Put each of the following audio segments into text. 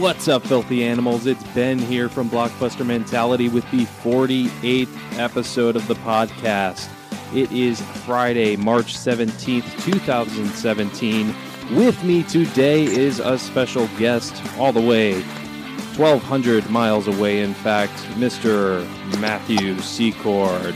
What's up, filthy animals? It's Ben here from Blockbuster Mentality with the 48th episode of the podcast. It is Friday, March 17th, 2017. With me today is a special guest, all the way 1,200 miles away, in fact, Mr. Matthew Secord.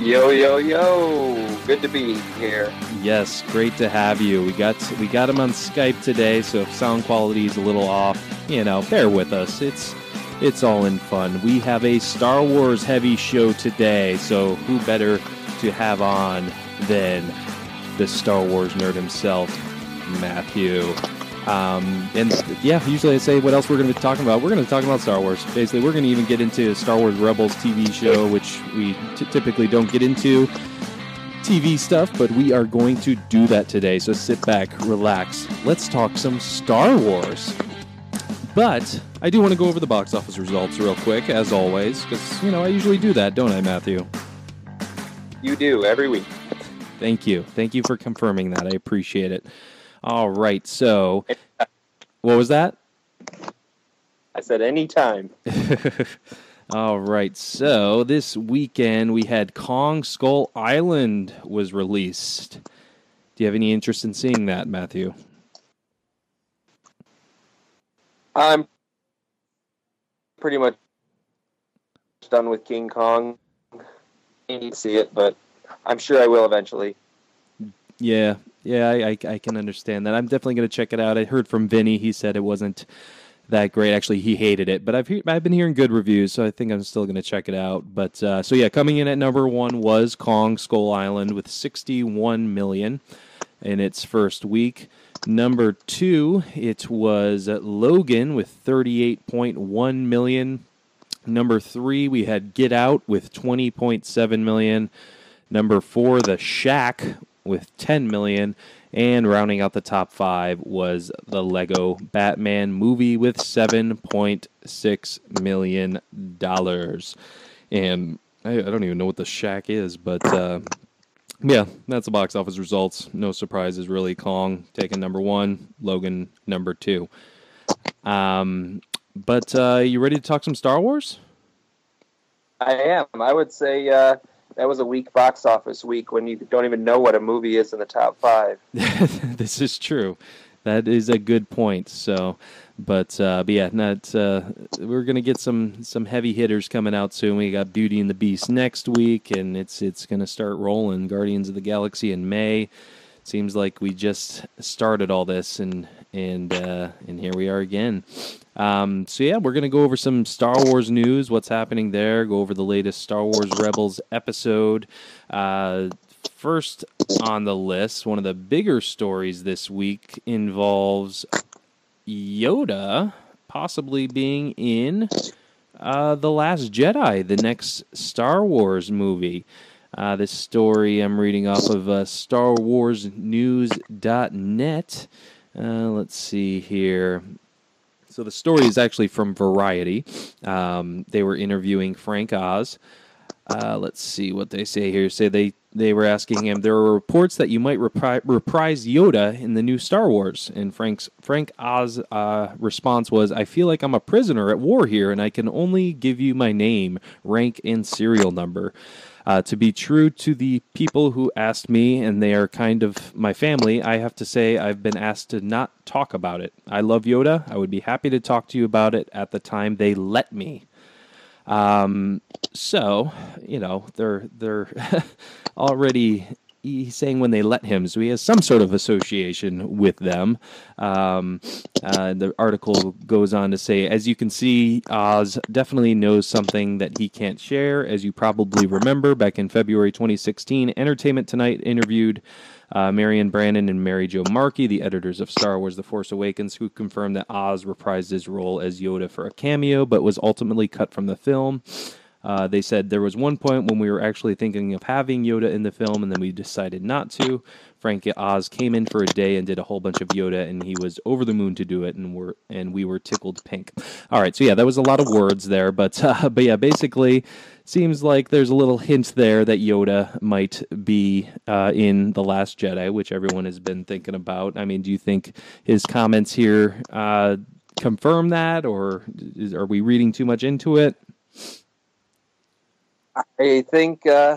Yo, yo, yo! Good to be here. Yes, great to have you. We got we got him on Skype today, so if sound quality is a little off, you know, bear with us. It's it's all in fun. We have a Star Wars heavy show today, so who better to have on than the Star Wars nerd himself, Matthew. Um, and yeah, usually I say what else we're going to be talking about. We're going to be talking about Star Wars. Basically, we're going to even get into Star Wars Rebels TV show, which we t- typically don't get into TV stuff, but we are going to do that today. So sit back, relax. Let's talk some Star Wars. But I do want to go over the box office results real quick, as always, because, you know, I usually do that, don't I, Matthew? You do every week. Thank you. Thank you for confirming that. I appreciate it. All right. So, what was that? I said anytime. All right. So, this weekend we had Kong Skull Island was released. Do you have any interest in seeing that, Matthew? I'm pretty much done with King Kong. I need to see it, but I'm sure I will eventually. Yeah, yeah, I, I, I can understand that. I'm definitely going to check it out. I heard from Vinny; he said it wasn't that great. Actually, he hated it, but I've he- I've been hearing good reviews, so I think I'm still going to check it out. But uh, so yeah, coming in at number one was Kong Skull Island with 61 million in its first week. Number two, it was Logan with 38.1 million. Number three, we had Get Out with 20.7 million. Number four, The Shack with 10 million. And rounding out the top five was the Lego Batman movie with $7.6 million. And I, I don't even know what The Shack is, but uh, yeah, that's the box office results. No surprises, really. Kong taking number one, Logan number two. Um, but uh, you ready to talk some Star Wars? I am. I would say uh, that was a weak box office week when you don't even know what a movie is in the top five. this is true. That is a good point. So, but uh, but yeah, not uh, we're gonna get some some heavy hitters coming out soon. We got Beauty and the Beast next week, and it's it's gonna start rolling. Guardians of the Galaxy in May. Seems like we just started all this, and and uh, and here we are again. Um, so yeah, we're gonna go over some Star Wars news, what's happening there. Go over the latest Star Wars Rebels episode. Uh, first on the list, one of the bigger stories this week involves Yoda possibly being in uh, the Last Jedi, the next Star Wars movie. Uh, this story I'm reading off of uh, StarWarsNews.net. Uh, let's see here. So the story is actually from Variety. Um, they were interviewing Frank Oz. Uh, let's see what they say here. Say they they were asking him. There are reports that you might repri- reprise Yoda in the new Star Wars. And Frank's Frank Oz uh, response was, "I feel like I'm a prisoner at war here, and I can only give you my name, rank, and serial number." Uh, to be true to the people who asked me, and they are kind of my family, I have to say I've been asked to not talk about it. I love Yoda. I would be happy to talk to you about it at the time they let me. Um, so you know they're they're already he's saying when they let him, so he has some sort of association with them. Um, uh, the article goes on to say, as you can see, Oz definitely knows something that he can't share. As you probably remember, back in February 2016, Entertainment Tonight interviewed. Uh, Maryann Brandon and Mary Jo Markey, the editors of Star Wars The Force Awakens, who confirmed that Oz reprised his role as Yoda for a cameo, but was ultimately cut from the film. Uh, they said there was one point when we were actually thinking of having Yoda in the film, and then we decided not to. Frank Oz came in for a day and did a whole bunch of Yoda, and he was over the moon to do it, and we're and we were tickled pink. All right, so yeah, that was a lot of words there, but uh, but yeah, basically, seems like there's a little hint there that Yoda might be uh, in the Last Jedi, which everyone has been thinking about. I mean, do you think his comments here uh, confirm that, or are we reading too much into it? I think uh,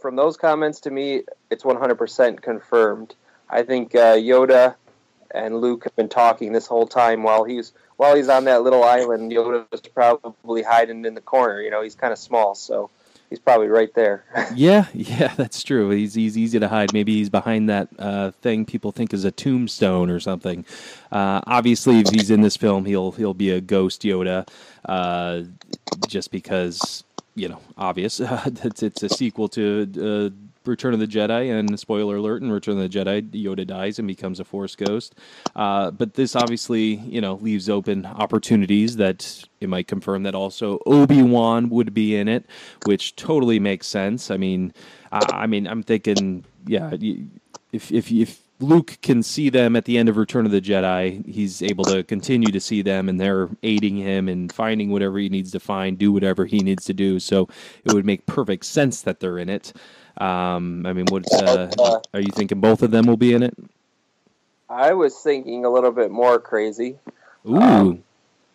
from those comments to me, it's 100% confirmed. I think uh, Yoda and Luke have been talking this whole time while he's while he's on that little island. Yoda's probably hiding in the corner. You know, he's kind of small, so he's probably right there. yeah, yeah, that's true. He's he's easy to hide. Maybe he's behind that uh, thing people think is a tombstone or something. Uh, obviously, if he's in this film, he'll he'll be a ghost Yoda, uh, just because you know, obvious. it's, it's a sequel to uh, Return of the Jedi, and spoiler alert: in Return of the Jedi, Yoda dies and becomes a Force ghost. Uh, but this obviously, you know, leaves open opportunities that it might confirm that also Obi Wan would be in it, which totally makes sense. I mean, I, I mean, I'm thinking, yeah, if if if Luke can see them at the end of Return of the Jedi. He's able to continue to see them, and they're aiding him and finding whatever he needs to find, do whatever he needs to do. So it would make perfect sense that they're in it. Um, I mean, what uh, are you thinking? Both of them will be in it. I was thinking a little bit more crazy. Ooh. Um,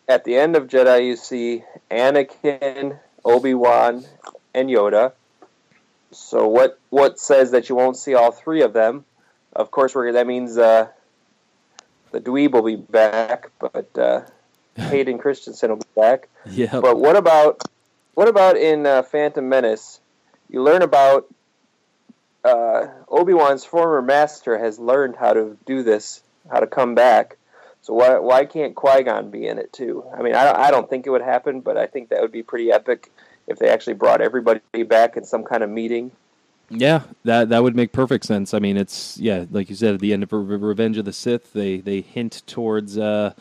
at the end of Jedi, you see Anakin, Obi Wan, and Yoda. So what what says that you won't see all three of them? Of course, we're that means uh, the dweeb will be back, but uh, Hayden Christensen will be back. Yeah. But what about what about in uh, Phantom Menace? You learn about uh, Obi Wan's former master has learned how to do this, how to come back. So why why can't Qui Gon be in it too? I mean, I I don't think it would happen, but I think that would be pretty epic if they actually brought everybody back in some kind of meeting. Yeah, that that would make perfect sense. I mean, it's yeah, like you said at the end of Revenge of the Sith, they they hint towards uh,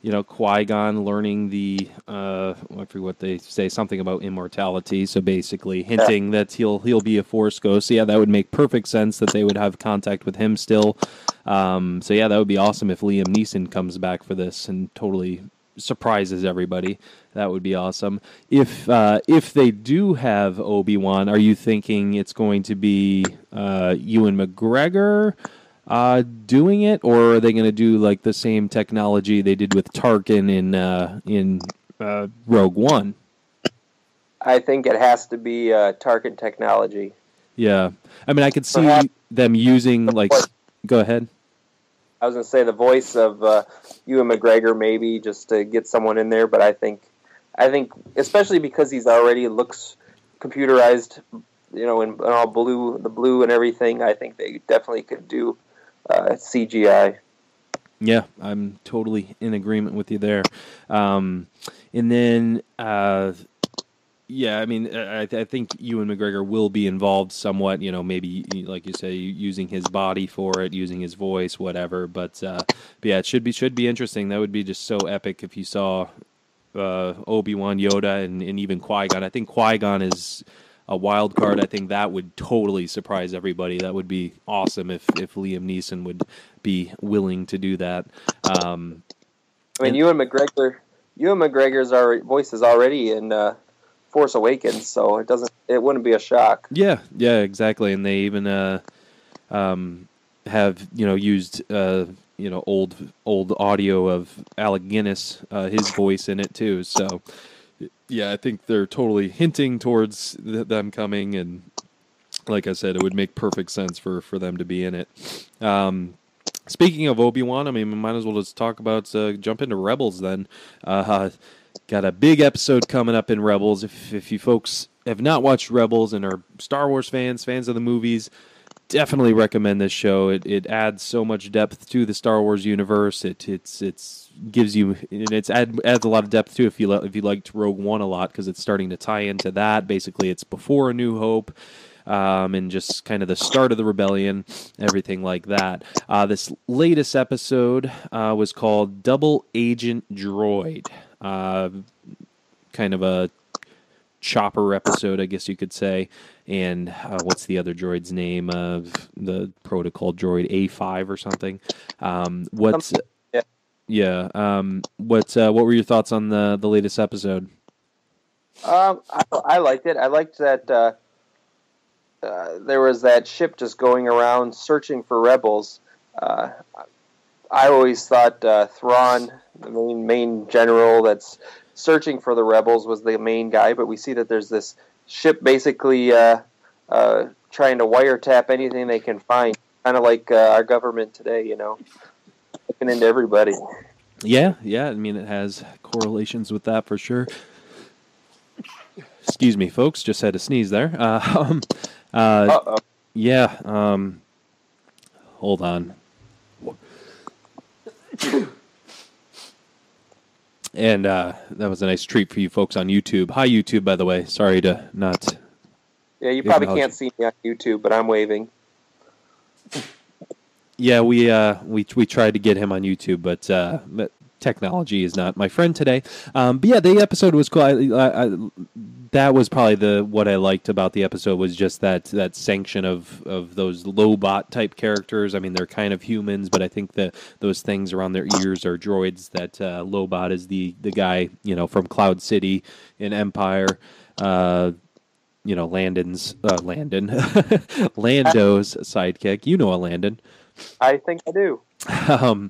you know Qui Gon learning the uh, I forget what they say something about immortality. So basically, hinting yeah. that he'll he'll be a Force ghost. So yeah, that would make perfect sense that they would have contact with him still. Um, so yeah, that would be awesome if Liam Neeson comes back for this and totally surprises everybody. That would be awesome. If uh, if they do have Obi Wan, are you thinking it's going to be uh, Ewan McGregor uh, doing it, or are they going to do like the same technology they did with Tarkin in uh, in uh, Rogue One? I think it has to be uh, Tarkin technology. Yeah, I mean, I could see Perhaps them using like. Go ahead. I was going to say the voice of uh, Ewan McGregor, maybe just to get someone in there, but I think, I think especially because he's already looks computerized, you know, in, in all blue, the blue and everything. I think they definitely could do uh, CGI. Yeah, I'm totally in agreement with you there. Um, and then uh, yeah, I mean, I, I think Ewan McGregor will be involved somewhat. You know, maybe like you say, using his body for it, using his voice, whatever. But, uh, but yeah, it should be should be interesting. That would be just so epic if you saw uh, Obi Wan, Yoda, and, and even Qui Gon. I think Qui Gon is a wild card. I think that would totally surprise everybody. That would be awesome if if Liam Neeson would be willing to do that. Um, I mean, and, Ewan McGregor. Ewan McGregor's our voice is already in. Uh Force Awakens, so it doesn't it wouldn't be a shock. Yeah, yeah, exactly. And they even uh, um, have you know used uh, you know old old audio of Alec Guinness, uh, his voice in it too. So yeah, I think they're totally hinting towards th- them coming, and like I said, it would make perfect sense for for them to be in it. Um, speaking of Obi Wan, I mean, we might as well just talk about uh, jump into Rebels then. Uh, Got a big episode coming up in Rebels. If, if you folks have not watched Rebels and are Star Wars fans, fans of the movies, definitely recommend this show. It it adds so much depth to the Star Wars universe. It it's it's gives you and it's add, adds a lot of depth too if you if you liked Rogue One a lot because it's starting to tie into that. Basically, it's before A New Hope. Um, and just kind of the start of the rebellion, everything like that. Uh, this latest episode uh, was called Double Agent Droid. Uh, kind of a chopper episode, I guess you could say. And uh, what's the other droid's name? Of the protocol droid A5 or something. Um, what's yeah, yeah. Um, what uh, what were your thoughts on the the latest episode? Um, I, I liked it. I liked that uh, uh, there was that ship just going around searching for rebels. I always thought uh, Thrawn, the main main general that's searching for the rebels, was the main guy. But we see that there's this ship basically uh, uh, trying to wiretap anything they can find, kind of like uh, our government today. You know, looking into everybody. Yeah, yeah. I mean, it has correlations with that for sure. Excuse me, folks. Just had to sneeze there. Uh, um, uh, yeah. Um, hold on. And uh, that was a nice treat for you folks on YouTube. Hi, YouTube, by the way. Sorry to not. Yeah, you probably can't see me on YouTube, but I'm waving. Yeah, we uh, we we tried to get him on YouTube, but, uh, but technology is not my friend today. Um, but yeah, the episode was cool. I, I, I, that was probably the what I liked about the episode was just that that sanction of of those Lobot type characters. I mean, they're kind of humans, but I think that those things around their ears are droids. That uh, Lobot is the the guy you know from Cloud City in Empire. Uh, you know, Landon's uh, Landon, Lando's sidekick. You know a Landon. I think I do. Um,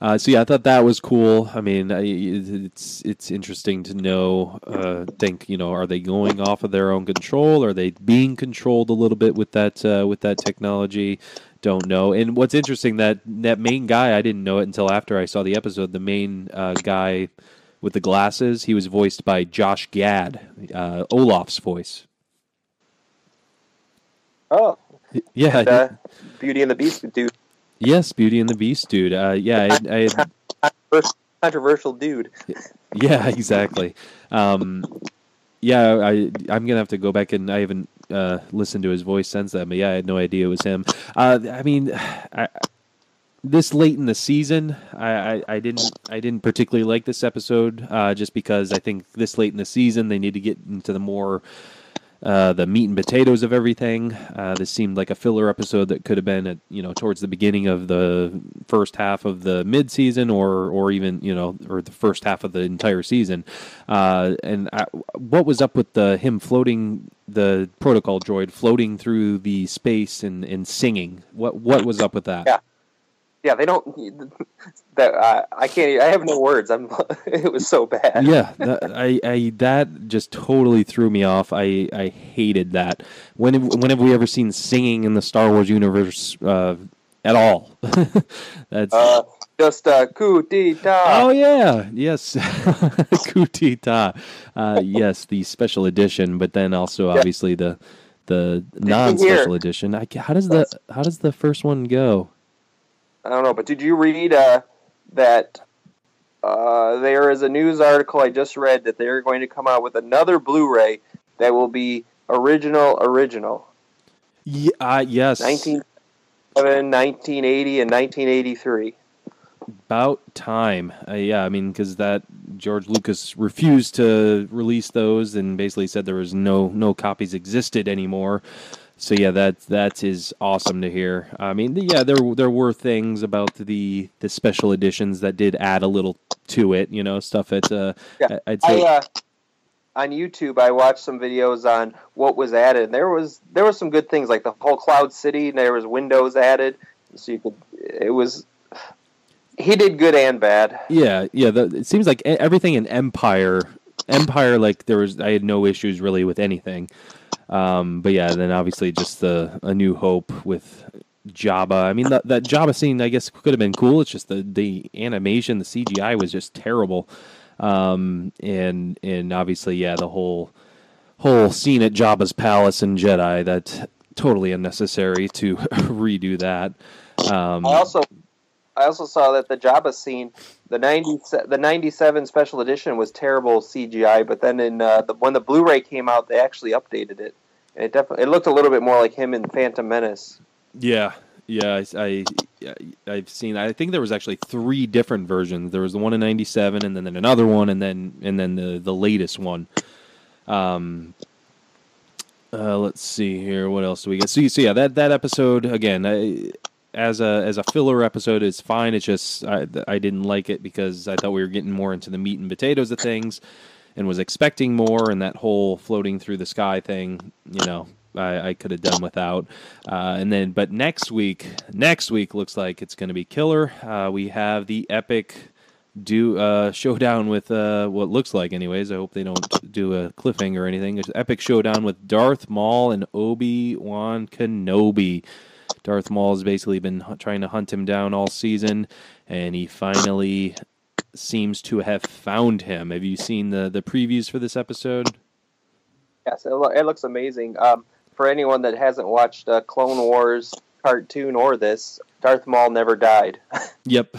uh, so yeah, I thought that was cool. I mean, I, it's it's interesting to know. Uh, think you know, are they going off of their own control? Are they being controlled a little bit with that uh, with that technology? Don't know. And what's interesting that that main guy, I didn't know it until after I saw the episode. The main uh, guy with the glasses, he was voiced by Josh Gad, uh, Olaf's voice. Oh, Yeah. Beauty and the Beast dude, yes, Beauty and the Beast, dude. Uh, yeah, I, I controversial dude. Yeah, exactly. Um, yeah, I I'm gonna have to go back and I haven't uh, listened to his voice since then, but yeah, I had no idea it was him. Uh, I mean, I, this late in the season, I, I, I didn't I didn't particularly like this episode uh, just because I think this late in the season they need to get into the more uh, the meat and potatoes of everything. Uh, this seemed like a filler episode that could have been at you know towards the beginning of the first half of the mid season, or or even you know or the first half of the entire season. Uh, and I, what was up with the him floating the protocol droid floating through the space and, and singing? What what was up with that? Yeah. Yeah, they don't. That uh, I can't. I have no words. I'm. It was so bad. yeah, that, I, I that just totally threw me off. I, I hated that. When have, when have we ever seen singing in the Star Wars universe uh, at all? That's Uh, just uh, coup d'etat. oh yeah, yes, Kutita. Uh, yes, the special edition, but then also Yeah. obviously the the non-special edition. I, how does the how does the first one go? I don't know, but did you read uh, that uh, there is a news article I just read that they're going to come out with another Blu-ray that will be original, original, Yeah, uh, yes, 19, 1980 and 1983. About time. Uh, yeah, I mean, because that George Lucas refused to release those and basically said there was no no copies existed anymore. So yeah, that that is awesome to hear. I mean, yeah, there there were things about the the special editions that did add a little to it. You know, stuff that uh, Yeah, I'd I say. uh, on YouTube I watched some videos on what was added. There was there was some good things like the whole Cloud City. and There was windows added, so you could. It was. He did good and bad. Yeah, yeah. The, it seems like everything in Empire, Empire, like there was, I had no issues really with anything. Um, but yeah, then obviously just the A New Hope with Jabba. I mean, that that Jabba scene, I guess, could have been cool. It's just the the animation, the CGI was just terrible. Um, and and obviously, yeah, the whole whole scene at Jabba's palace in Jedi that totally unnecessary to redo that. Um, I also I also saw that the Jabba scene, the ninety the ninety seven special edition was terrible CGI, but then in uh, the, when the Blu-ray came out, they actually updated it, it definitely it looked a little bit more like him in Phantom Menace. Yeah, yeah, I, I have seen. I think there was actually three different versions. There was the one in '97, and then another one, and then and then the the latest one. Um, uh, let's see here. What else do we get? So, so yeah, that that episode again. I, as a as a filler episode is fine. It's just I, I didn't like it because I thought we were getting more into the meat and potatoes of things, and was expecting more. And that whole floating through the sky thing, you know, I, I could have done without. Uh, and then, but next week, next week looks like it's going to be killer. Uh, we have the epic do uh, showdown with uh, what looks like, anyways. I hope they don't do a cliffhanger or anything. It's epic showdown with Darth Maul and Obi Wan Kenobi. Darth Maul has basically been trying to hunt him down all season, and he finally seems to have found him. Have you seen the the previews for this episode? Yes, it, lo- it looks amazing. Um, for anyone that hasn't watched uh, Clone Wars cartoon or this, Darth Maul never died. yep.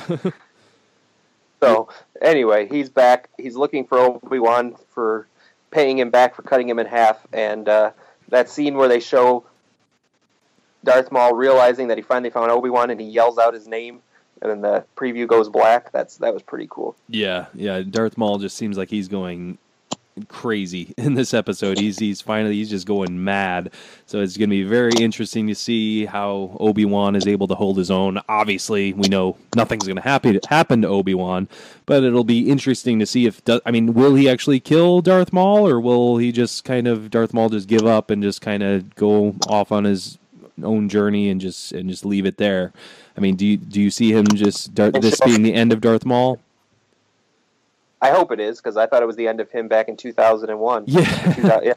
so anyway, he's back. He's looking for Obi Wan for paying him back for cutting him in half, and uh, that scene where they show Darth Maul realizing that he finally found Obi Wan and he yells out his name, and then the preview goes black. That's that was pretty cool. Yeah, yeah. Darth Maul just seems like he's going crazy in this episode. He's he's finally he's just going mad. So it's going to be very interesting to see how Obi Wan is able to hold his own. Obviously, we know nothing's going to happen happen to Obi Wan, but it'll be interesting to see if I mean, will he actually kill Darth Maul, or will he just kind of Darth Maul just give up and just kind of go off on his own journey and just and just leave it there. I mean, do you do you see him just this being the end of Darth Maul? I hope it is because I thought it was the end of him back in 2001. Yeah. yeah.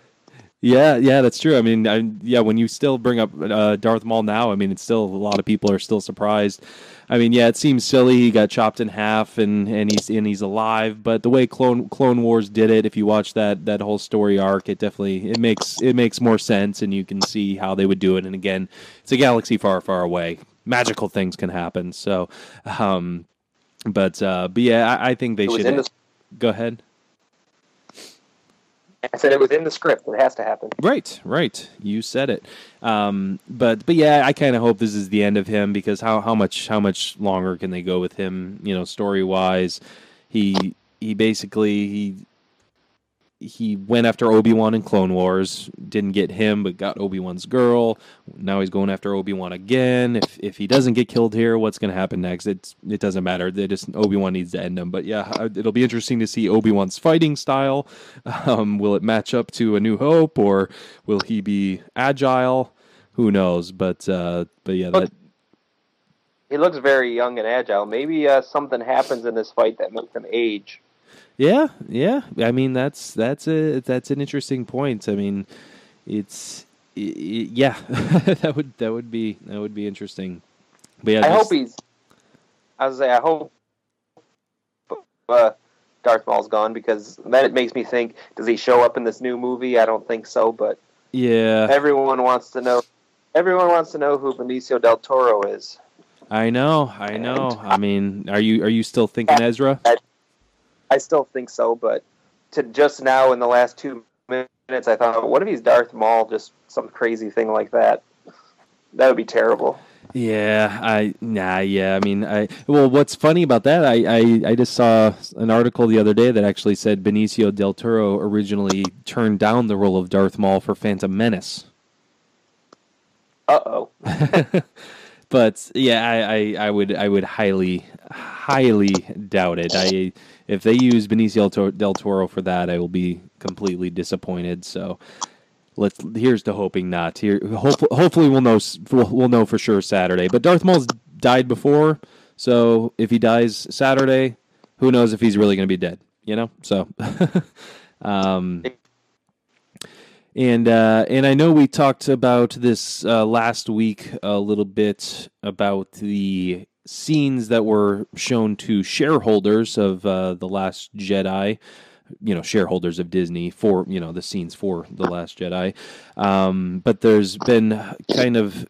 Yeah, yeah, that's true. I mean, I, yeah, when you still bring up uh, Darth Maul now, I mean, it's still a lot of people are still surprised. I mean, yeah, it seems silly. He got chopped in half, and, and he's and he's alive. But the way Clone Clone Wars did it, if you watch that that whole story arc, it definitely it makes it makes more sense, and you can see how they would do it. And again, it's a galaxy far, far away. Magical things can happen. So, um, but uh, but yeah, I, I think they should. The- go ahead. I said it was in the script. It has to happen. Right, right. You said it. Um, but but yeah, I kind of hope this is the end of him because how how much how much longer can they go with him? You know, story wise, he he basically he he went after Obi Wan in Clone Wars, didn't get him, but got Obi Wan's girl. Now he's going after Obi Wan again. If if he doesn't get killed here, what's going to happen next? It's it doesn't matter. They just Obi Wan needs to end him. But yeah, it'll be interesting to see Obi Wan's fighting style. Um, will it match up to A New Hope, or will he be agile? Who knows? But uh, but yeah, that. He looks very young and agile. Maybe uh, something happens in this fight that makes him age. Yeah, yeah. I mean, that's that's a that's an interesting point. I mean, it's it, yeah, that would that would be that would be interesting. But yeah, I just, hope he's. I was say I hope uh, Darth Maul's gone because then it makes me think: Does he show up in this new movie? I don't think so, but yeah, everyone wants to know. Everyone wants to know who Benicio del Toro is. I know, I know. I mean, are you are you still thinking Ezra? I, I still think so, but to just now in the last two minutes, I thought, what if he's Darth Maul, just some crazy thing like that? That would be terrible. Yeah, I nah, yeah. I mean, I well, what's funny about that? I, I I just saw an article the other day that actually said Benicio del Toro originally turned down the role of Darth Maul for Phantom Menace. Uh oh. but yeah, I, I I would I would highly highly doubt it. I if they use Benicio del Toro for that, I will be completely disappointed. So let's here's to hoping not. Here, hopefully, hopefully we'll know we'll know for sure Saturday. But Darth Maul's died before, so if he dies Saturday, who knows if he's really going to be dead? You know, so. um, and uh, and I know we talked about this uh, last week a little bit about the scenes that were shown to shareholders of uh, the Last Jedi. you know shareholders of Disney for you know the scenes for the Last Jedi. Um, but there's been kind of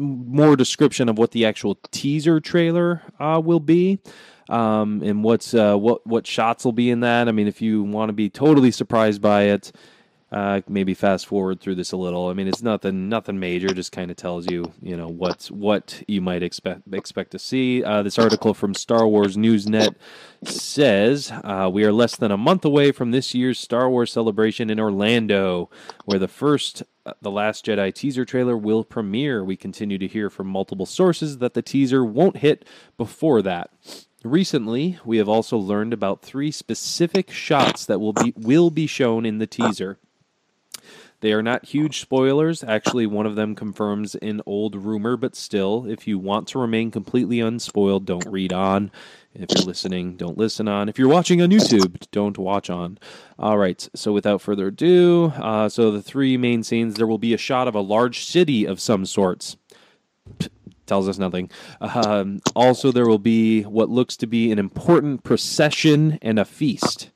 more description of what the actual teaser trailer uh, will be. Um, and what's uh, what what shots will be in that. I mean, if you want to be totally surprised by it, uh, maybe fast forward through this a little. I mean, it's nothing nothing major. Just kind of tells you, you know, what's what you might expect expect to see. Uh, this article from StarWarsNews.net says uh, we are less than a month away from this year's Star Wars celebration in Orlando, where the first uh, the Last Jedi teaser trailer will premiere. We continue to hear from multiple sources that the teaser won't hit before that. Recently, we have also learned about three specific shots that will be will be shown in the teaser. They are not huge spoilers. Actually, one of them confirms an old rumor, but still, if you want to remain completely unspoiled, don't read on. If you're listening, don't listen on. If you're watching on YouTube, don't watch on. All right, so without further ado, uh, so the three main scenes there will be a shot of a large city of some sorts tells us nothing. Um, also, there will be what looks to be an important procession and a feast.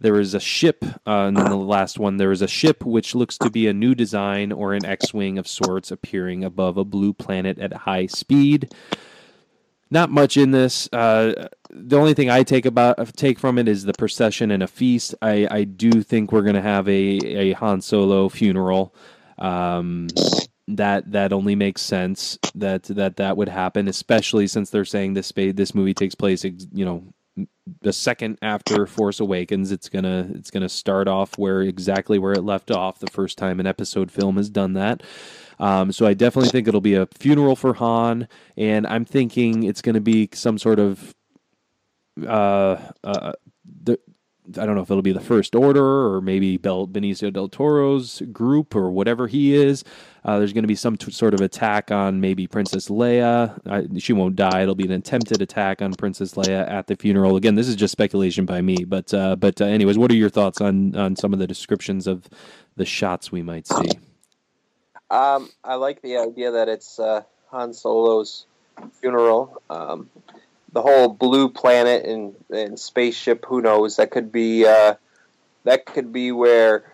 There is a ship, uh, and then the last one, there is a ship which looks to be a new design or an X Wing of sorts appearing above a blue planet at high speed. Not much in this. Uh, the only thing I take about take from it is the procession and a feast. I, I do think we're going to have a, a Han Solo funeral. Um, that that only makes sense that that that would happen, especially since they're saying this this movie takes place, you know, the second after Force Awakens. It's gonna it's gonna start off where exactly where it left off the first time an episode film has done that. Um, so I definitely think it'll be a funeral for Han, and I'm thinking it's going to be some sort of uh, uh, I don't know if it'll be the First Order or maybe Bel- Benicio del Toro's group or whatever he is. Uh, there's going to be some t- sort of attack on maybe Princess Leia. I, she won't die. It'll be an attempted attack on Princess Leia at the funeral. Again, this is just speculation by me, but uh, but uh, anyways, what are your thoughts on on some of the descriptions of the shots we might see? Um, I like the idea that it's uh, Han Solo's funeral. Um, the whole blue planet and, and spaceship. Who knows? That could be uh, that could be where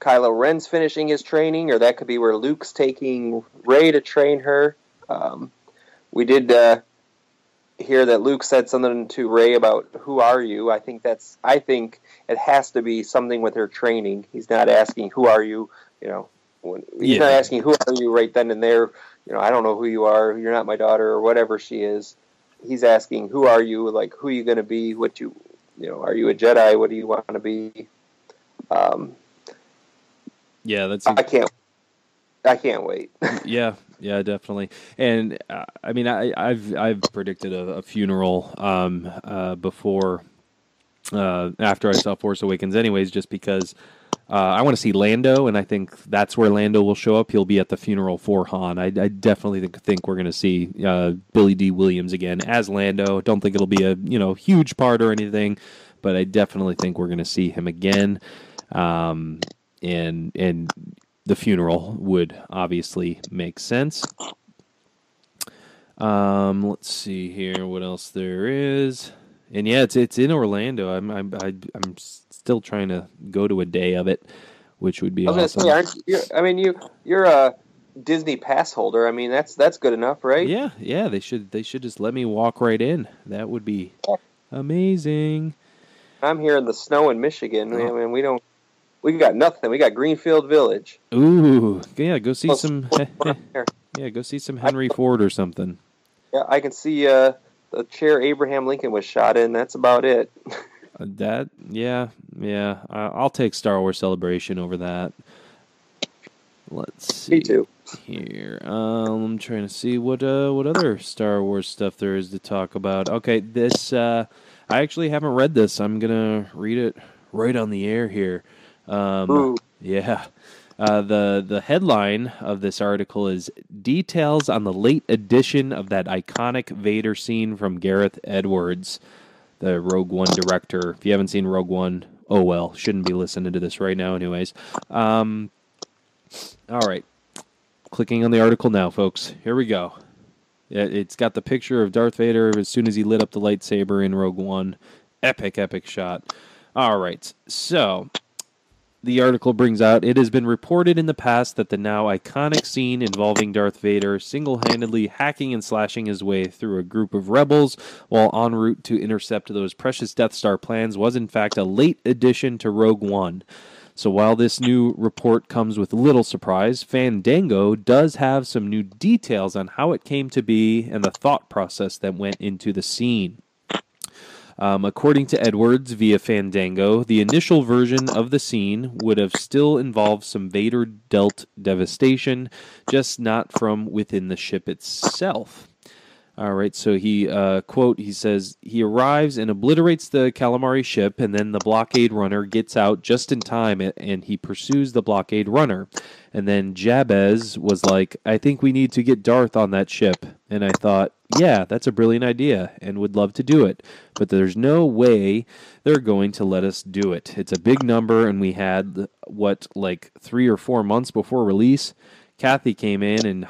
Kylo Ren's finishing his training, or that could be where Luke's taking Rey to train her. Um, we did uh, hear that Luke said something to Rey about "Who are you?" I think that's. I think it has to be something with her training. He's not asking "Who are you?" You know, when, he's yeah. not asking "Who are you?" right then and there. You know, I don't know who you are. You're not my daughter, or whatever she is he's asking, "Who are you? Like, who are you going to be? What you, you know, are you a Jedi? What do you want to be?" Um, yeah, that's. I can't. I can't wait. yeah, yeah, definitely. And uh, I mean, I, have I've predicted a, a funeral um, uh, before, uh, after I saw Force Awakens, anyways, just because uh, I want to see Lando, and I think that's where Lando will show up. He'll be at the funeral for Han. I, I definitely think, think we're going to see uh, Billy Dee Williams again as Lando. Don't think it'll be a you know huge part or anything, but I definitely think we're going to see him again. Um, and and the funeral would obviously make sense. Um, let's see here what else there is. And yeah, it's it's in Orlando. I'm I'm I'm still trying to go to a day of it, which would be I awesome. Say, aren't you, I mean, you you're a Disney pass holder. I mean, that's that's good enough, right? Yeah, yeah. They should they should just let me walk right in. That would be amazing. I'm here in the snow in Michigan. Oh. I mean, we don't. We got nothing. We got Greenfield Village. Ooh, yeah. Go see some. yeah, go see some Henry Ford or something. Yeah, I can see uh, the chair Abraham Lincoln was shot in. That's about it. Uh, that yeah yeah I'll take Star Wars Celebration over that. Let's see. Me too. Here, um, I'm trying to see what uh what other Star Wars stuff there is to talk about. Okay, this uh, I actually haven't read this. I'm gonna read it right on the air here. Um, Ooh. yeah. Uh, the the headline of this article is details on the late edition of that iconic Vader scene from Gareth Edwards the Rogue One director. If you haven't seen Rogue One, oh well, shouldn't be listening to this right now, anyways. Um, all right, clicking on the article now, folks. Here we go. It's got the picture of Darth Vader as soon as he lit up the lightsaber in Rogue One. epic, epic shot. All right, so the article brings out it has been reported in the past that the now iconic scene involving Darth Vader single handedly hacking and slashing his way through a group of rebels while en route to intercept those precious Death Star plans was in fact a late addition to Rogue One. So while this new report comes with little surprise, Fandango does have some new details on how it came to be and the thought process that went into the scene. Um, according to Edwards via Fandango, the initial version of the scene would have still involved some Vader dealt devastation, just not from within the ship itself. All right, so he uh, quote he says he arrives and obliterates the calamari ship, and then the blockade runner gets out just in time, and he pursues the blockade runner. And then Jabez was like, "I think we need to get Darth on that ship," and I thought, "Yeah, that's a brilliant idea, and would love to do it, but there's no way they're going to let us do it. It's a big number, and we had what like three or four months before release." Kathy came in and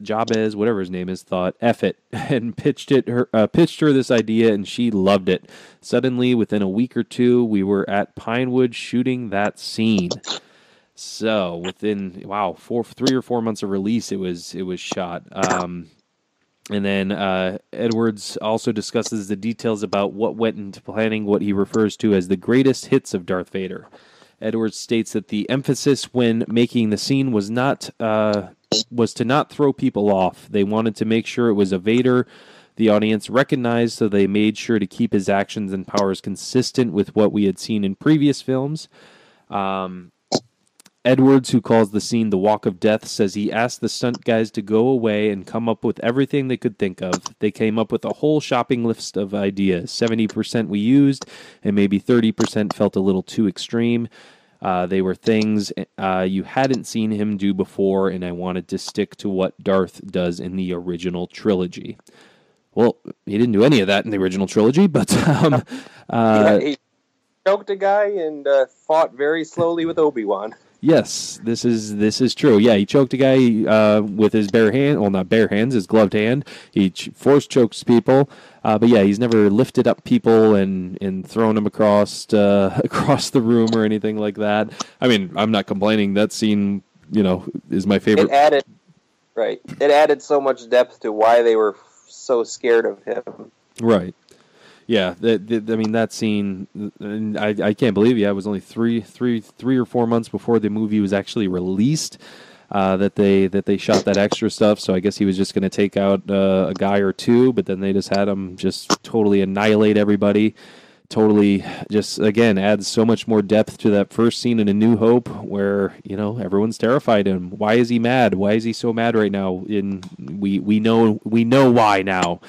Jabez, whatever his name is, thought "eff it" and pitched it her uh, pitched her this idea, and she loved it. Suddenly, within a week or two, we were at Pinewood shooting that scene. So within wow, four, three or four months of release, it was it was shot. Um, and then uh, Edwards also discusses the details about what went into planning what he refers to as the greatest hits of Darth Vader. Edwards states that the emphasis when making the scene was not uh, was to not throw people off. They wanted to make sure it was a Vader the audience recognized, so they made sure to keep his actions and powers consistent with what we had seen in previous films. Um, Edwards, who calls the scene the Walk of Death, says he asked the stunt guys to go away and come up with everything they could think of. They came up with a whole shopping list of ideas. 70% we used, and maybe 30% felt a little too extreme. Uh, they were things uh, you hadn't seen him do before, and I wanted to stick to what Darth does in the original trilogy. Well, he didn't do any of that in the original trilogy, but um, uh, yeah, he choked a guy and uh, fought very slowly with Obi Wan. Yes, this is this is true. Yeah, he choked a guy uh, with his bare hand. Well, not bare hands, his gloved hand. He ch- force chokes people. Uh, but yeah, he's never lifted up people and, and thrown them across uh, across the room or anything like that. I mean, I'm not complaining. That scene, you know, is my favorite. It added, right? It added so much depth to why they were so scared of him. Right yeah, the, the, I mean that scene. I, I can't believe yeah, it was only three, three, three or four months before the movie was actually released. Uh, that they that they shot that extra stuff. So I guess he was just going to take out uh, a guy or two, but then they just had him just totally annihilate everybody totally just again adds so much more depth to that first scene in A New Hope where you know everyone's terrified him. Why is he mad? Why is he so mad right now? In we we know we know why now.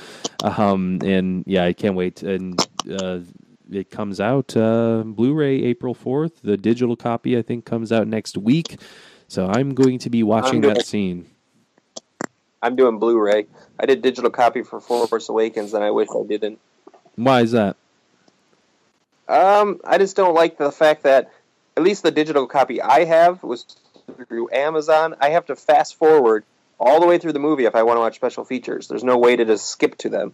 Um, and yeah, I can't wait. And uh, it comes out uh, Blu-ray April fourth. The digital copy I think comes out next week. So I'm going to be watching doing, that scene. I'm doing Blu-ray. I did digital copy for Force Awakens, and I wish I didn't. Why is that? Um, I just don't like the fact that at least the digital copy I have was through Amazon. I have to fast forward all the way through the movie if I want to watch special features. There's no way to just skip to them.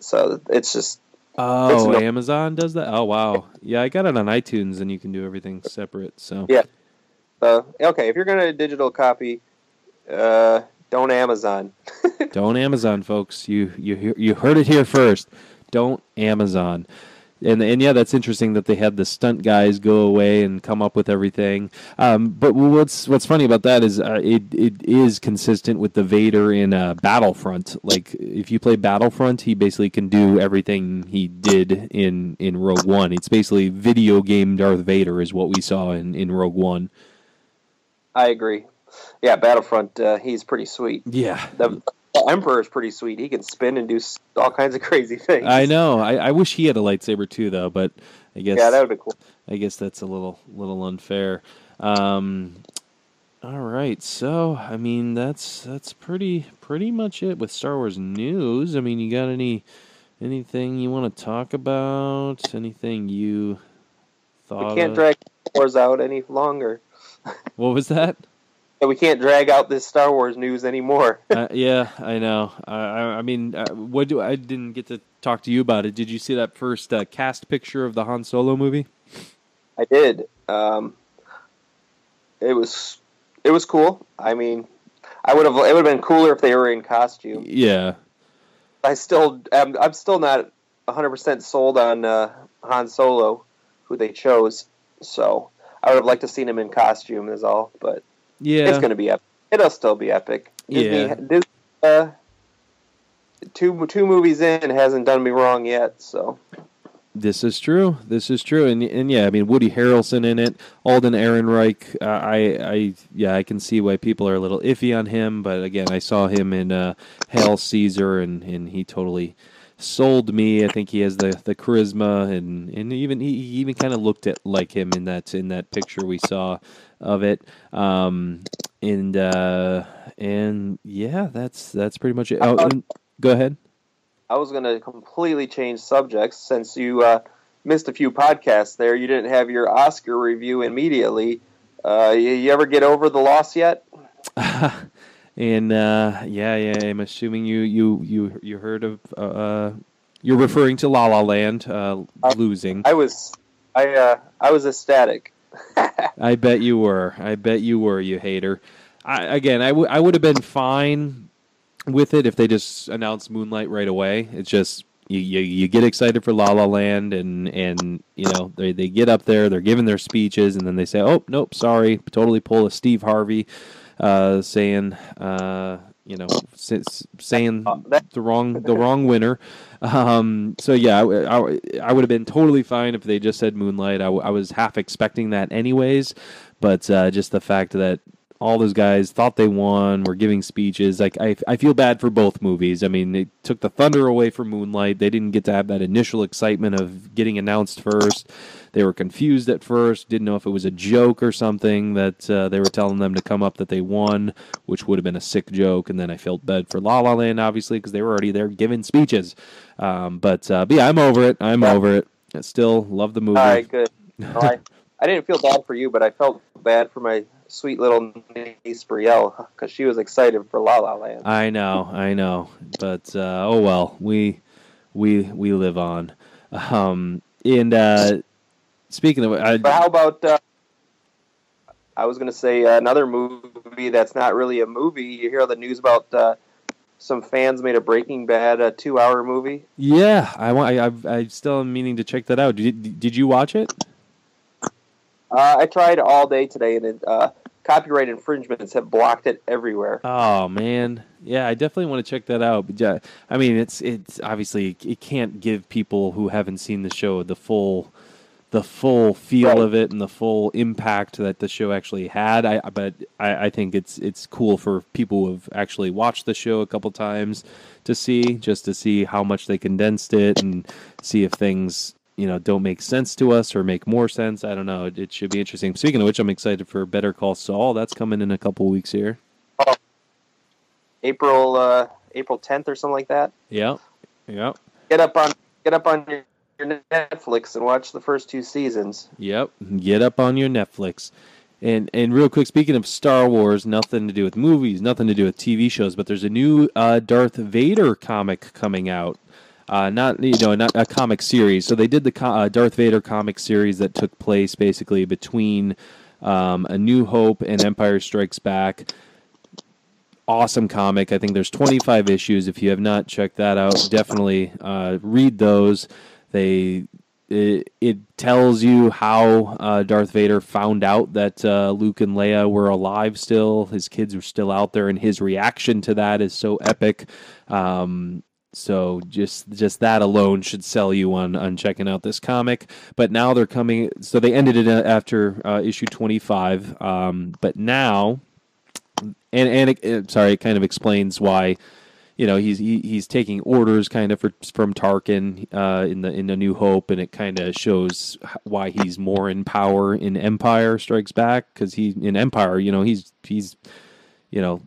So it's just Oh, no- Amazon does that? Oh wow. Yeah, I got it on iTunes and you can do everything separate. So Yeah. Uh, okay, if you're going to digital copy, uh, don't Amazon. don't Amazon, folks. You you you heard it here first. Don't Amazon and and yeah, that's interesting that they had the stunt guys go away and come up with everything. Um, but what's what's funny about that is uh, it it is consistent with the Vader in uh, Battlefront. Like if you play Battlefront, he basically can do everything he did in in Rogue One. It's basically video game Darth Vader is what we saw in in Rogue One. I agree. Yeah, Battlefront. Uh, he's pretty sweet. Yeah. The, Emperor is pretty sweet. He can spin and do all kinds of crazy things. I know. I, I wish he had a lightsaber too, though. But I guess yeah, that would be cool. I guess that's a little little unfair. Um, all right, so I mean that's that's pretty pretty much it with Star Wars news. I mean, you got any anything you want to talk about? Anything you thought? We can't of? drag Wars out any longer. what was that? We can't drag out this Star Wars news anymore. uh, yeah, I know. I, I mean, uh, what do I didn't get to talk to you about it? Did you see that first uh, cast picture of the Han Solo movie? I did. Um, it was it was cool. I mean, I would have it would have been cooler if they were in costume. Yeah. I still I'm, I'm still not 100 percent sold on uh, Han Solo, who they chose. So I would have liked to seen him in costume, is all. But yeah, it's going to be epic. It'll still be epic. Disney, Yeah. Disney, uh, two two movies in hasn't done me wrong yet. So This is true. This is true, and and yeah, I mean Woody Harrelson in it, Alden Ehrenreich. Uh, I I yeah, I can see why people are a little iffy on him, but again, I saw him in uh, Hail Caesar, and and he totally sold me. I think he has the, the charisma, and, and even he, he even kind of looked at like him in that in that picture we saw of it. Um, and uh, and yeah, that's that's pretty much it. Oh, and, go ahead. I was going to completely change subjects since you uh, missed a few podcasts there. You didn't have your Oscar review immediately. Uh, you, you ever get over the loss yet? and uh, yeah, yeah, I'm assuming you you you you heard of uh, you're referring to La La Land uh, losing. I was, I uh, I was ecstatic. I bet you were. I bet you were, you hater. I, again, I, w- I would have been fine with it if they just announced Moonlight right away. It's just you, you, you get excited for La La Land, and and you know they they get up there, they're giving their speeches, and then they say, "Oh nope, sorry," totally pull a Steve Harvey, uh, saying. Uh, you know, saying the wrong the wrong winner. Um, so yeah, I, I, I would have been totally fine if they just said Moonlight. I, I was half expecting that anyways, but uh, just the fact that all those guys thought they won, were giving speeches. Like I, I feel bad for both movies. I mean, they took the thunder away from Moonlight. They didn't get to have that initial excitement of getting announced first. They were confused at first, didn't know if it was a joke or something that uh, they were telling them to come up that they won, which would have been a sick joke. And then I felt bad for La La Land, obviously, because they were already there giving speeches. Um, but, uh, but yeah, I'm over it. I'm Yeah. over it. I still love the movie. All right, good. No, I, I didn't feel bad for you, but I felt bad for my sweet little niece Brielle because she was excited for La La Land. I know, I know, but uh, oh well, we we we live on. Um, and uh, speaking of, I, But how about? Uh, I was going to say another movie that's not really a movie. You hear the news about uh, some fans made a Breaking Bad a two-hour movie. yeah, I want. I, I've, I still am meaning to check that out. Did did you watch it? Uh, I tried all day today, and it, uh, copyright infringements have blocked it everywhere. Oh man, yeah, I definitely want to check that out. But yeah, I mean, it's it's obviously it can't give people who haven't seen the show the full the full feel Right. of it and the full impact that the show actually had. I but I, I think it's it's cool for people who have actually watched the show a couple times to see just to see how much they condensed it and see if things you know don't make sense to us or make more sense. I don't know. It, it should be interesting. Speaking of which, I'm excited for Better Call Saul. That's coming in a couple weeks here. April uh, April 10th or something like that. Yeah, yeah, Get up on get up on your, your Netflix and watch the first two seasons. yep. Get up on your Netflix. And and real quick, speaking of Star Wars, nothing to do with movies, nothing to do with TV shows, but there's a new uh, Darth Vader comic coming out. Uh, not you know not a comic series. So they did the co- uh, Darth Vader comic series that took place basically between um, A New Hope and Empire Strikes Back. Awesome comic. I think there's 25 issues. If you have not checked that out, definitely uh, read those. They it, it tells you how uh, Darth Vader found out that uh, Luke and Leia were alive still. His kids were still out there, and his reaction to that is so epic. Um, so just just that alone should sell you on on checking out this comic. But now they're coming. So they ended it after uh, issue 25. Um, but now, and and it- sorry, it kind of explains why you know he's he, he's taking orders kind of for, from Tarkin uh, in the in the New Hope, and it kind of shows why he's more in power in Empire Strikes Back because he in Empire, you know, he's he's you know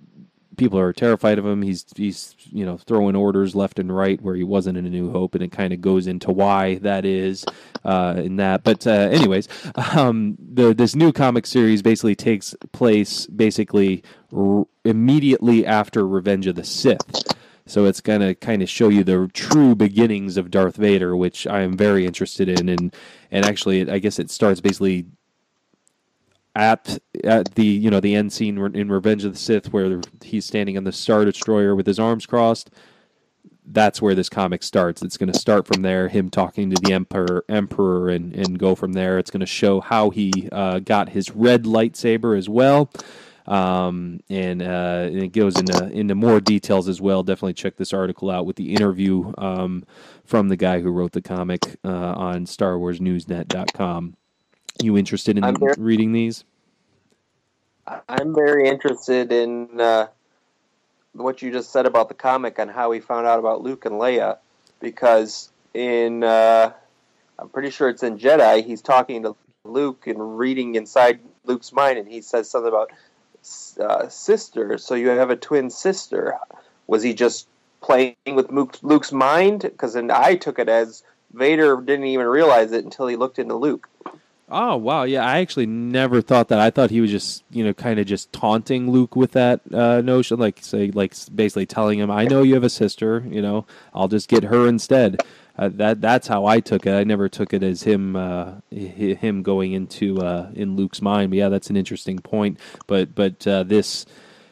people are terrified of him. He's he's you know throwing orders left and right where he wasn't in A New Hope, and it kind of goes into why that is uh, in that. But uh, anyways, um, the this new comic series basically takes place basically r- immediately after Revenge of the Sith. So it's going to kind of show you the true beginnings of Darth Vader, which I am very interested in, and and actually, I guess it starts basically at at the you know the end scene in Revenge of the Sith where he's standing on the Star Destroyer with his arms crossed. That's where this comic starts. It's going to start from there, him talking to the emperor, emperor, and and go from there. It's going to show how he uh, got his red lightsaber as well. Um, and, uh, and, it goes into into more details as well. Definitely check this article out with the interview um, from the guy who wrote the comic uh, on StarWarsNewsNet.com. You interested in very, reading these? I'm very interested in uh, what you just said about the comic and how he found out about Luke and Leia, because in uh, I'm pretty sure it's in Jedi. He's talking to Luke and reading inside Luke's mind, and he says something about uh, sister. So you have a twin sister. Was he just playing with Luke's mind? Because then I took it as Vader didn't even realize it until he looked into Luke. Oh wow, yeah. I actually never thought that. I thought he was just, you know, kind of just taunting Luke with that uh, notion, like say, like basically telling him, "I know you have a sister. You know, I'll just get her instead." Uh, that that's how I took it. I never took it as him uh, him going into uh, in Luke's mind. But yeah, that's an interesting point. But but uh, this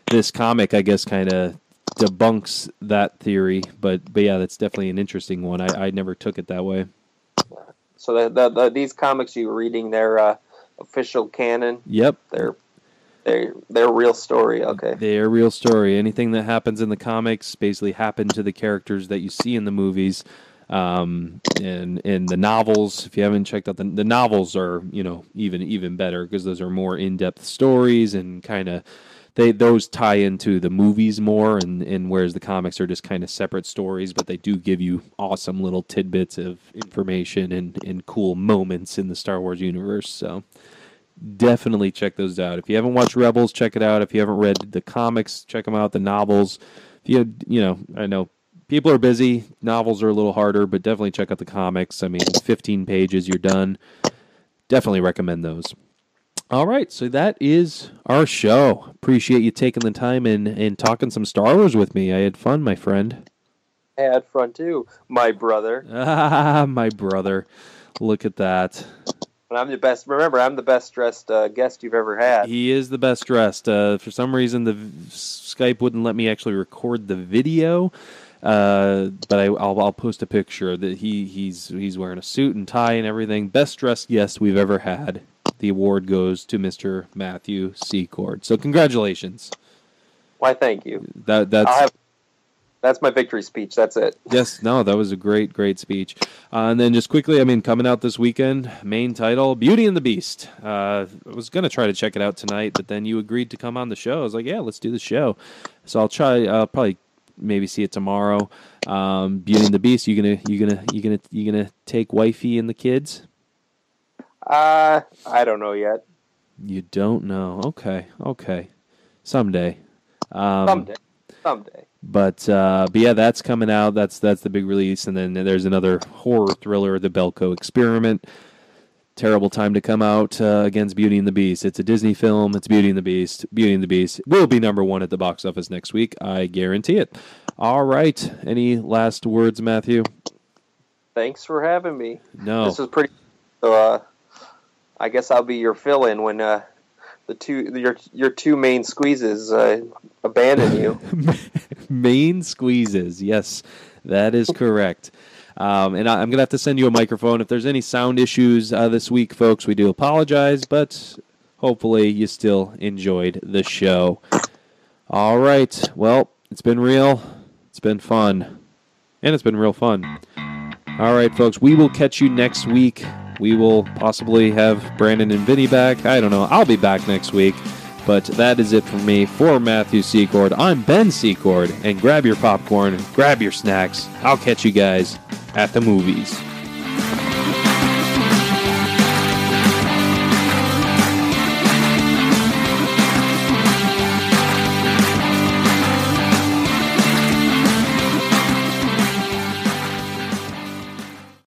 this comic, I guess, kind of debunks that theory. But but yeah, that's definitely an interesting one. I, I never took it that way. So the, the, the, these comics you were reading, they're uh, official canon. Yep, they're they're they're real story. Okay, they're real story. Anything that happens in the comics basically happened to the characters that you see in the movies. Um, and in the novels, if you haven't checked out the the novels, are you know even even better because those are more in depth stories and kind of they those tie into the movies more, and and whereas the comics are just kind of separate stories, but they do give you awesome little tidbits of information and and cool moments in the Star Wars universe. So definitely check those out. If you haven't watched Rebels, check it out. If you haven't read the comics, check them out. The novels. If you you know, I know people are busy. Novels are a little harder, but definitely check out the comics. I mean, 15 pages, you're done. Definitely recommend those. All right, so that is our show. Appreciate you taking the time and, and talking some Star Wars with me. I had fun, my friend. I had fun too, my brother. Ah, my brother. Look at that. And I'm the best. Remember, I'm the best dressed uh, guest you've ever had. He is the best dressed. Uh, for some reason, the Skype wouldn't let me actually record the video. Uh, but I, will I'll post a picture that he he's he's wearing a suit and tie and everything. Best dressed guest we've ever had the award goes to Mr. Matthew Secord. So congratulations. Why, thank you. That that's have, that's my victory speech. That's it. Yes, no, that was a great, great speech. Uh, and then just quickly, I mean, coming out this weekend, main title, Beauty and the Beast. Uh, I was gonna try to check it out tonight, but then you agreed to come on the show. I was like, yeah, let's do the show. So I'll try. I'll probably maybe see it tomorrow. Um, Beauty and the Beast. You gonna you gonna you gonna you gonna take wifey and the kids? Uh, I don't know yet. You don't know. Okay, okay. Someday. Um, someday. Someday. But uh, but yeah, that's coming out. That's that's the big release, and then there's another horror thriller, The Belko Experiment. Terrible time to come out uh, against Beauty and the Beast. It's a Disney film. It's Beauty and the Beast. Beauty and the Beast will be number one at the box office next week. I guarantee it. All right. Any last words, Matthew? Thanks for having me. No, this was pretty. So, uh, I guess I'll be your fill-in when uh, the two your your two main squeezes uh, abandon you. main squeezes, yes, that is correct. Um, and I, am gonna have to send you a microphone if there's any sound issues uh, this week, folks. We do apologize, but hopefully you still enjoyed the show. All right, well, it's been real, it's been fun, and it's been real fun. All right, folks, we will catch you next week. We will possibly have Brandon and Vinny back. I don't know. I'll be back next week. But that is it for me. For Matthew Secord, I'm Ben Secord. And grab your popcorn, grab your snacks. I'll catch you guys at the movies.